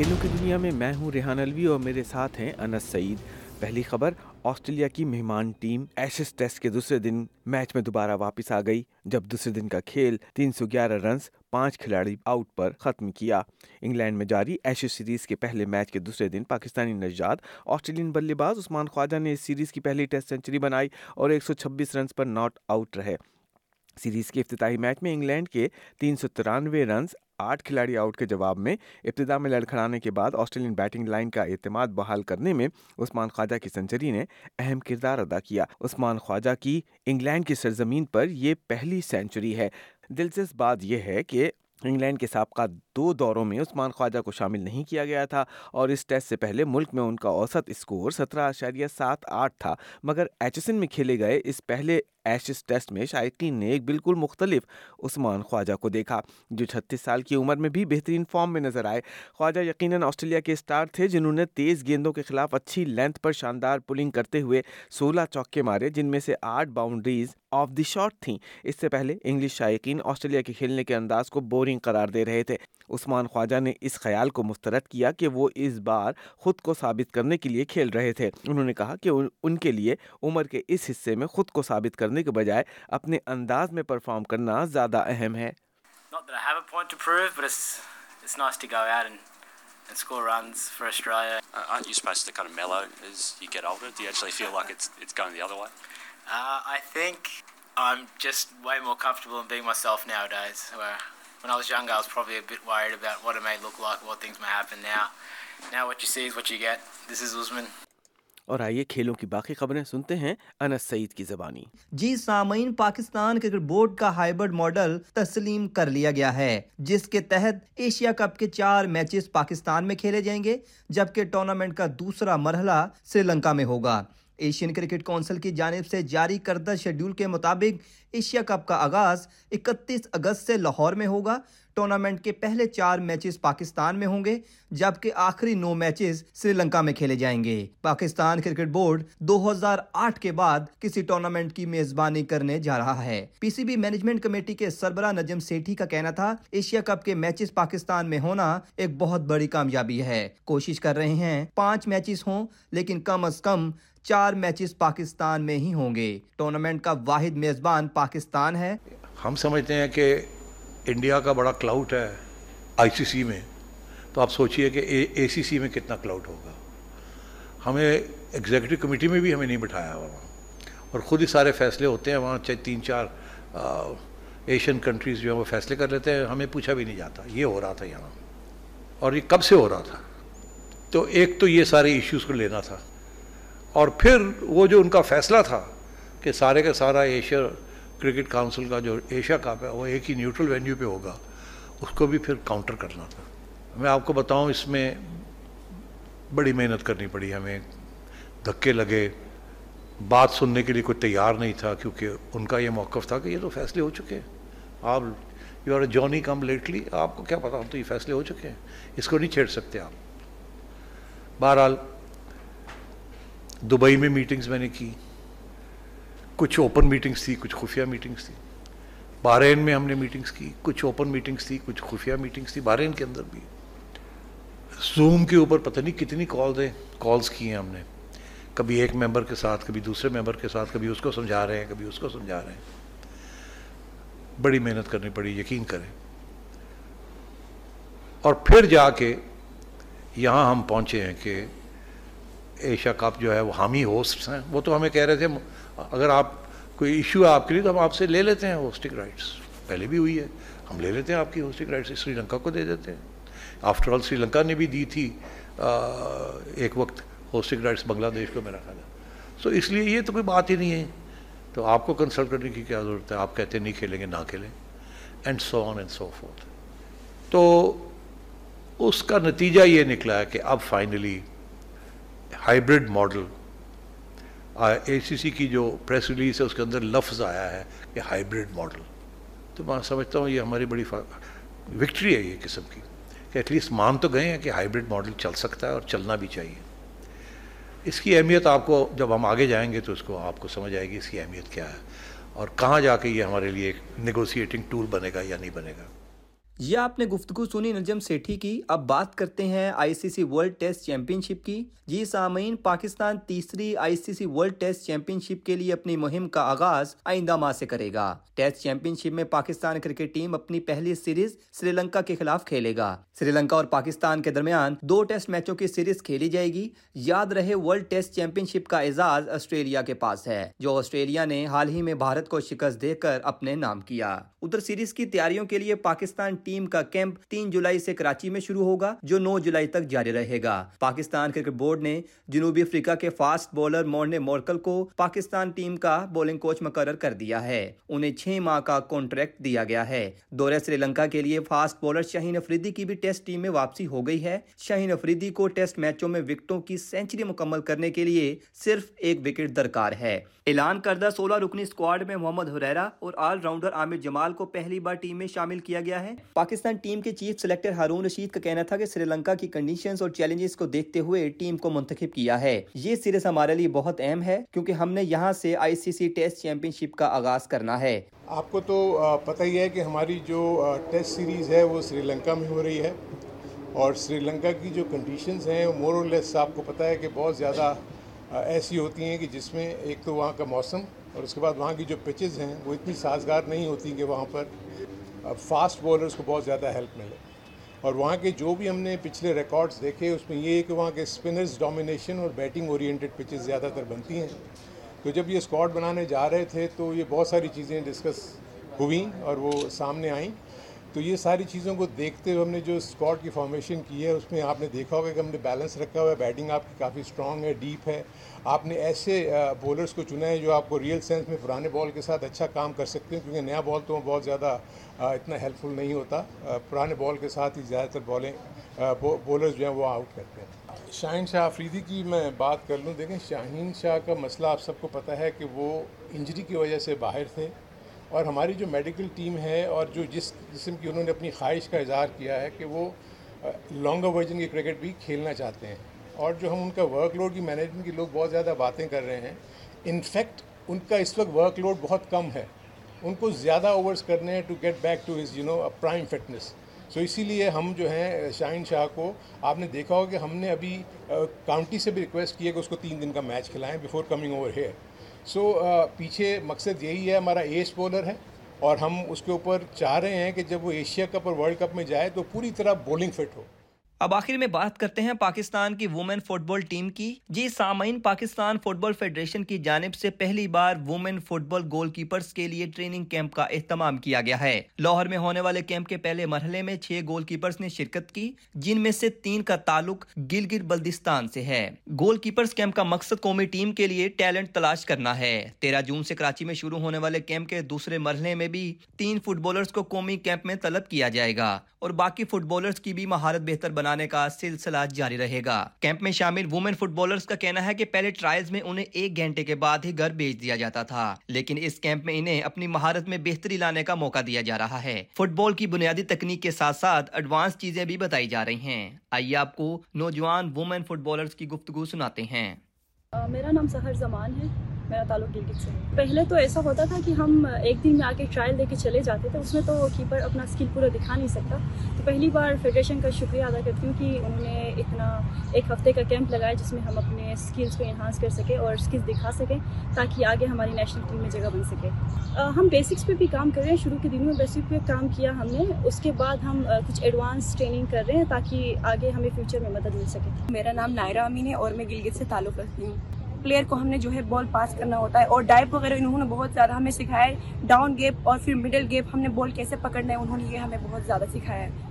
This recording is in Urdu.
کھیلوں کی دنیا میں میں ہوں ریحان الوی اور میرے ساتھ ہیں انس سعید۔ پہلی خبر، آسٹریلیا کی مہمان ٹیم ایشز ٹیسٹ کے دوسرے دن میچ میں دوبارہ واپس آ گئی، جب دوسرے دن کا کھیل تین سو گیارہ رنز، پانچ کھلاڑی آؤٹ پر ختم کیا۔ انگلینڈ میں جاری ایشز سیریز کے پہلے میچ کے دوسرے دن پاکستانی نژاد، آسٹریلین بلے باز عثمان خواجہ نے اس سیریز کی پہلی ٹیسٹ سینچری بنائی اور ایک سو چھبیس رنز پر ناٹ آؤٹ رہے۔ سیریز کے افتتاحی میچ میں انگلینڈ کے تین سو ترانوے رنز آٹھ کھلاڑی آؤٹ کے جواب میں ابتدا میں لڑکھڑانے کے بعد آسٹریلین بیٹنگ لائن کا اعتماد بحال کرنے میں عثمان خواجہ کی سنچری نے اہم کردار ادا کیا۔ عثمان خواجہ کی انگلینڈ کی سرزمین پر یہ پہلی سینچری ہے۔ دلچسپ بات یہ ہے کہ انگلینڈ کے سابقہ دو دوروں میں عثمان خواجہ کو شامل نہیں کیا گیا تھا اور اس ٹیسٹ سے پہلے ملک میں ان کا اوسط اسکور سترہ اشاریہ سات آٹھ تھا، مگر ایچسن میں کھیلے گئے اس پہلے ایشز ٹیسٹ میں شائقین نے ایک بالکل مختلف عثمان خواجہ کو دیکھا، جو چھتیس سال کی عمر میں بھی بہترین فارم میں نظر آئے۔ خواجہ یقیناً آسٹریلیا کے اسٹار تھے، جنہوں نے تیز گیندوں کے خلاف اچھی لینتھ پر شاندار پولنگ کرتے ہوئے سولہ چوکے مارے، جن میں سے آٹھ باؤنڈریز آف دی شاٹ تھیں۔ اس سے پہلے انگلش شائقین آسٹریلیا کے کھیلنے کے انداز کو بورنگ قرار دے رہے تھے۔ عثمان خواجہ نے اس خیال کو مسترد کیا کہ وہ اس بار خود کو ثابت کرنے کے لیے کھیل رہے تھے۔ انہوں نے کہا کہ ان کے لیے عمر کے اس حصے میں خود کو ثابت کرنے ہونے کے بجائے اپنے انداز میں پرفارم کرنا زیادہ اہم ہے۔ Now what you see is what you get. This is Usman. اور آئیے کھیلوں کی باقی خبریں سنتے ہیں انس سعید کی زبانی۔ جی سامعین، پاکستان کرکٹ بورڈ کا ہائیبرڈ ماڈل تسلیم کر لیا گیا ہے، جس کے تحت ایشیا کپ کے چار میچز پاکستان میں کھیلے جائیں گے، جبکہ ٹورنامنٹ کا دوسرا مرحلہ سری لنکا میں ہوگا۔ ایشین کرکٹ کونسل کی جانب سے جاری کردہ شیڈیول کے مطابق ایشیا کپ کا آغاز اکتیس اگست سے لاہور میں ہوگا۔ ٹورنامنٹ کے پہلے چار میچز پاکستان میں ہوں گے، جبکہ آخری نو میچز سری لنکا میں کھیلے جائیں گے۔ پاکستان کرکٹ بورڈ دو ہزار آٹھ کے بعد کسی ٹورنامنٹ کی میزبانی کرنے جا رہا ہے۔ P C B management committee کے سربراہ نجم سیٹھی کا کہنا تھا، ایشیا کپ کے میچز پاکستان میں ہونا ایک بہت بڑی کامیابی ہے۔ کوشش کر رہے ہیں، پانچ میچز ہوں، لیکن کم از کم چار میچز پاکستان میں ہی ہوں گے۔ ٹورنامنٹ کا واحد میزبان پاکستان ہے۔ ہم سمجھتے ہیں کہ انڈیا کا بڑا کلاؤٹ ہے آئی سی سی میں۔ تو آپ سوچئے کہ اے سی سی میں کتنا کلاؤٹ ہوگا۔ ہمیں ایگزیکٹو کمیٹی میں بھی ہمیں نہیں بٹھایا ہوا۔ وہاں اور خود ہی سارے فیصلے ہوتے ہیں، وہاں چاہے تین، چار ایشین کنٹریز جو ہیں وہ فیصلے کر لیتے ہیں۔ ہمیں پوچھا بھی نہیں جاتا۔ یہ ہو رہا تھا یہاں۔ اور یہ کب سے ہو رہا تھا؟ تو ایک تو یہ سارے ایشوز کو لینا تھا۔ اور پھر وہ جو ان کا فیصلہ تھا کہ سارے کا سارا ایشیا کرکٹ کاؤنسل کا جو ایشیا کپ ہے وہ ایک ہی نیوٹرل وینیو پہ ہوگا، اس کو بھی پھر کاؤنٹر کرنا تھا۔ میں آپ کو بتاؤں اس میں بڑی محنت کرنی پڑی، ہمیں دھکے لگے، بات سننے کے لیے کوئی تیار نہیں تھا، کیونکہ ان کا یہ موقف تھا کہ یہ تو فیصلے ہو چکے ہیں۔ آپ you are a Johnny come lately آپ کو کیا پتا ہم تو یہ فیصلے ہو چکے ہیں، اس کو نہیں چھیڑ سکتے آپ۔ بہرحال دبئی میں میٹنگز میں نے کی۔ کچھ اوپن میٹنگز تھی، کچھ خفیہ میٹنگز تھی۔ بارین میں ہم نے میٹنگز کی۔ کچھ اوپن میٹنگز تھی، کچھ خفیہ میٹنگز تھی۔ بارین کے اندر بھی۔ زوم کے اوپر پتہ نہیں کتنی کال دیں کالز کی ہیں ہم نے۔ کبھی ایک ممبر کے ساتھ، کبھی دوسرے ممبر کے ساتھ، کبھی اس کو سمجھا رہے ہیں، کبھی اس کو سمجھا رہے ہیں۔ بڑی محنت کرنی پڑی، یقین کریں۔ اور پھر جا کے یہاں ہم پہنچے ہیں کہ ایشیا کپ جو ہے وہ حامی ہوسٹس ہیں۔ وہ تو ہمیں کہہ رہے تھے، اگر آپ کوئی ایشو ہے آپ کے لیے تو ہم آپ سے لے لیتے ہیں ہوسٹنگ رائٹس۔ پہلے بھی ہوئی ہے، ہم لے لیتے ہیں آپ کی ہوسٹنگ رائٹس۔ سری لنکا کو دے دیتے ہیں۔ آفٹر آل سری لنکا نے بھی دی تھی ایک وقت ہوسٹنگ رائٹس بنگلہ دیش کو میرا خیال ہے۔ سو اس لیے یہ تو کوئی بات ہی نہیں ہے۔ تو آپ کو کنسلٹ کرنے کی کیا ضرورت ہے؟ آپ کہتے ہیں نہیں کھیلیں گے، نہ کھیلیں۔ And so on and so forth تو اس کا نتیجہ یہ نکلا ہے کہ اب finally hybrid model A C C کی جو پریس ریلیز ہے، اس کے اندر لفظ آیا ہے کہ ہائیبرڈ ماڈل تو میں سمجھتا ہوں یہ ہماری بڑی وکٹری ہے یہ قسم کی کہ ایٹ لیسٹ مان تو گئے ہیں کہ ہائیبرڈ ماڈل چل سکتا ہے اور چلنا بھی چاہیے۔ اس کی اہمیت آپ کو جب ہم آگے جائیں گے تو اس کو آپ کو سمجھ آئے گی اس کی اہمیت کیا ہے اور کہاں جا کے یہ ہمارے لیے ایک نیگوسیٹنگ ٹول بنے گا یا نہیں بنے گا۔ یہ آپ نے گفتگو سنی، نجم سیٹھی کی۔ اب بات کرتے ہیں I C C world test championship کی۔ جی سامعین، پاکستان تیسری I C C world test championship کے لیے اپنی مہم کا آغاز آئندہ ماہ سے کرے گا۔ ٹیسٹ چیمپئن شپ میں پاکستان کرکٹ ٹیم اپنی پہلی سیریز سری لنکا کے خلاف کھیلے گا۔ سری لنکا اور پاکستان کے درمیان دو ٹیسٹ میچوں کی سیریز کھیلی جائے گی۔ یاد رہے، ورلڈ ٹیسٹ چیمپئن شپ کا اعزاز آسٹریلیا کے پاس ہے، جو آسٹریلیا نے حال ہی میں بھارت کو شکست دے کر اپنے نام کیا۔ ادھر سیریز کی تیاریوں کے لیے پاکستان ٹیم ٹیم کا کیمپ تین جولائی سے کراچی میں شروع ہوگا، جو نو جولائی تک جاری رہے گا۔ پاکستان کرکٹ بورڈ نے جنوبی افریقہ کے فاسٹ بولر مورنے مورکل کو پاکستان ٹیم کا بولنگ کوچ مقرر کر دیا ہے۔ انہیں چھ ماہ کا کانٹریکٹ دیا گیا ہے۔ دورے سری لنکا کے لیے فاسٹ بولر شاہین افریدی کی بھی ٹیسٹ ٹیم میں واپسی ہو گئی ہے۔ شاہین افریدی کو ٹیسٹ میچوں میں وکٹوں کی سینچری مکمل کرنے کے لیے صرف ایک وکٹ درکار ہے۔ اعلان کردہ سولہ رکنی اسکواڈ میں محمد حریرا اور آل راؤنڈر عامر جمال کو پہلی بار ٹیم میں شامل کیا گیا ہے۔ پاکستان ٹیم کے چیف سلیکٹر ہارون رشید کا کہنا تھا کہ سری لنکا کی کنڈیشنز اور چیلنجز کو دیکھتے ہوئے ٹیم کو منتخب کیا ہے۔ یہ سیریز ہمارے لیے بہت اہم ہے کیونکہ ہم نے یہاں سے آئی سی سی ٹیسٹ چیمپئن شپ کا آغاز کرنا ہے۔ آپ کو تو پتہ ہی ہے کہ ہماری جو ٹیسٹ سیریز ہے وہ سری لنکا میں ہو رہی ہے۔ اور سری لنکا کی جو کنڈیشنز ہیں مور اور لیس آپ کو پتہ ہے کہ بہت زیادہ ایسی ہوتی ہیں کہ جس میں ایک تو وہاں کا موسم اور اس کے بعد وہاں کی جو پچز ہیں وہ اتنی سازگار نہیں ہوتی کہ وہاں پر فاسٹ بولرز کو بہت زیادہ ہیلپ ملے۔ اور وہاں کے جو بھی ہم نے پچھلے ریکارڈز دیکھے، اس میں یہ ہے کہ وہاں کے اسپنرز ڈومینیشن اور بیٹنگ اورینٹڈ پچز زیادہ تر بنتی ہیں۔ تو جب یہ اسکواڈ بنانے جا رہے تھے تو یہ بہت ساری چیزیں ڈسکس ہوئیں اور وہ سامنے آئیں۔ تو یہ ساری چیزوں کو دیکھتے ہوئے ہم نے جو اسکواڈ کی فارمیشن کی ہے، اس میں آپ نے دیکھا ہوگا کہ ہم نے بیلنس رکھا ہوا ہے بیٹنگ آپ کی کافی اسٹرانگ ہے ڈیپ ہے۔ آپ نے ایسے بولرز کو چنا ہے جو آپ کو ریئل سینس میں پرانے بال کے ساتھ اچھا کام کر سکتے ہیں، کیونکہ نیا بال تو بہت زیادہ اتنا ہیلپ فل نہیں ہوتا۔ پرانے بال کے ساتھ ہی زیادہ تر بالیں بولرز جو ہیں وہ آؤٹ کرتے ہیں۔ شاہین شاہ آفریدی کی میں بات کر لوں، دیکھیں شاہین شاہ کا مسئلہ آپ سب کو پتہ ہے کہ وہ انجری کی وجہ سے باہر تھے۔ اور ہماری جو میڈیکل ٹیم ہے اور جو جس قسم کی انہوں نے اپنی خواہش کا اظہار کیا ہے کہ وہ لانگر ورژن کی کرکٹ بھی کھیلنا چاہتے ہیں۔ اور جو ہم ان کا ورک لوڈ کی مینجمنٹ کی لوگ بہت زیادہ باتیں کر رہے ہیں۔ انفیکٹ ان کا اس وقت ورک لوڈ بہت کم ہے۔ ان کو زیادہ اوورس کرنے ہیں to get back to his you know prime fitness so اسی لیے ہم جو ہیں، شاہین شاہ کو آپ نے دیکھا ہوگا کہ ہم نے ابھی کاؤنٹی سے بھی ریکویسٹ کی ہے کہ اس کو تین دن کا میچ کھلائیں before coming over here so uh, پیچھے مقصد یہی ہے، ہمارا ایس بولر ہے اور ہم اس کے اوپر چاہ رہے ہیں کہ جب وہ ایشیا کپ اور ورلڈ کپ میں جائے تو پوری طرح بولنگ فٹ ہو۔ اب آخر میں بات کرتے ہیں پاکستان کی وومن فٹ بال ٹیم کی۔ جی سامعین، پاکستان فٹ بال فیڈریشن کی جانب سے پہلی بار women football goalkeepers کے لیے ٹریننگ کیمپ کا اہتمام کیا گیا ہے۔ لاہور میں ہونے والے کیمپ کے پہلے مرحلے میں چھ گول کیپرز نے شرکت کی، جن میں سے تین کا تعلق گلگت بلدستان سے ہے۔ گول کیپرز کیمپ کا مقصد قومی ٹیم کے لیے ٹیلنٹ تلاش کرنا ہے۔ تیرہ جون سے کراچی میں شروع ہونے والے کیمپ کے دوسرے مرحلے میں بھی تین فٹ بالرز کو قومی کیمپ میں طلب کیا جائے گا اور باقی فٹ بالرز کی بھی مہارت بہتر بنا بنانے کا سلسلہ جاری رہے گا۔ کیمپ میں شامل وومن فٹ بالرز کا کہنا ہے کہ پہلے ٹرائلز میں انہیں ایک گھنٹے کے بعد ہی گھر بھیج دیا جاتا تھا، لیکن اس کیمپ میں انہیں اپنی مہارت میں بہتری لانے کا موقع دیا جا رہا ہے۔ فٹ بال کی بنیادی تکنیک کے ساتھ ساتھ ایڈوانس چیزیں بھی بتائی جا رہی ہیں۔ آئیے آپ کو نوجوان وومن فٹ بالرز کی گفتگو سناتے ہیں۔ میرا نام سہر زمان ہے۔ میرا تعلق گلگت سے پہلے تو ایسا ہوتا تھا کہ ہم ایک دن میں آ کے ٹرائل دے کے چلے جاتے تھے، اس میں تو کیپر اپنا اسکل پورا دکھا نہیں سکتا۔ تو پہلی بار فیڈریشن کا شکریہ ادا کرتی ہوں کہ انہوں نے اتنا ایک ہفتے کا کیمپ لگایا جس میں ہم اپنے اسکلس کو انہانس کر سکیں اور اسکلس دکھا سکیں تاکہ آگے ہماری نیشنل ٹیم میں جگہ بن سکے۔ ہم بیسکس پہ بھی کام کر رہے ہیں۔ شروع کے دنوں میں بیسک پہ کام کیا ہم نے۔ اس کے بعد ہم کچھ ایڈوانس ٹریننگ کر رہے ہیں تاکہ آگے ہمیں فیوچر میں مدد مل سکے۔ میرا نام نائرا امین ہے اور میں گلگت سے تعلق رکھتی ہوں۔ پلیئر کو ہم نے جو ہے بال پاس کرنا ہوتا ہے اور ڈائپ وغیرہ انہوں نے بہت زیادہ ہمیں سکھایا ہے. ڈاؤن گیپ اور پھر مڈل گیپ ہم نے بال کیسے پکڑنا ہے انہوں نے یہ ہمیں بہت زیادہ سکھایا ہے.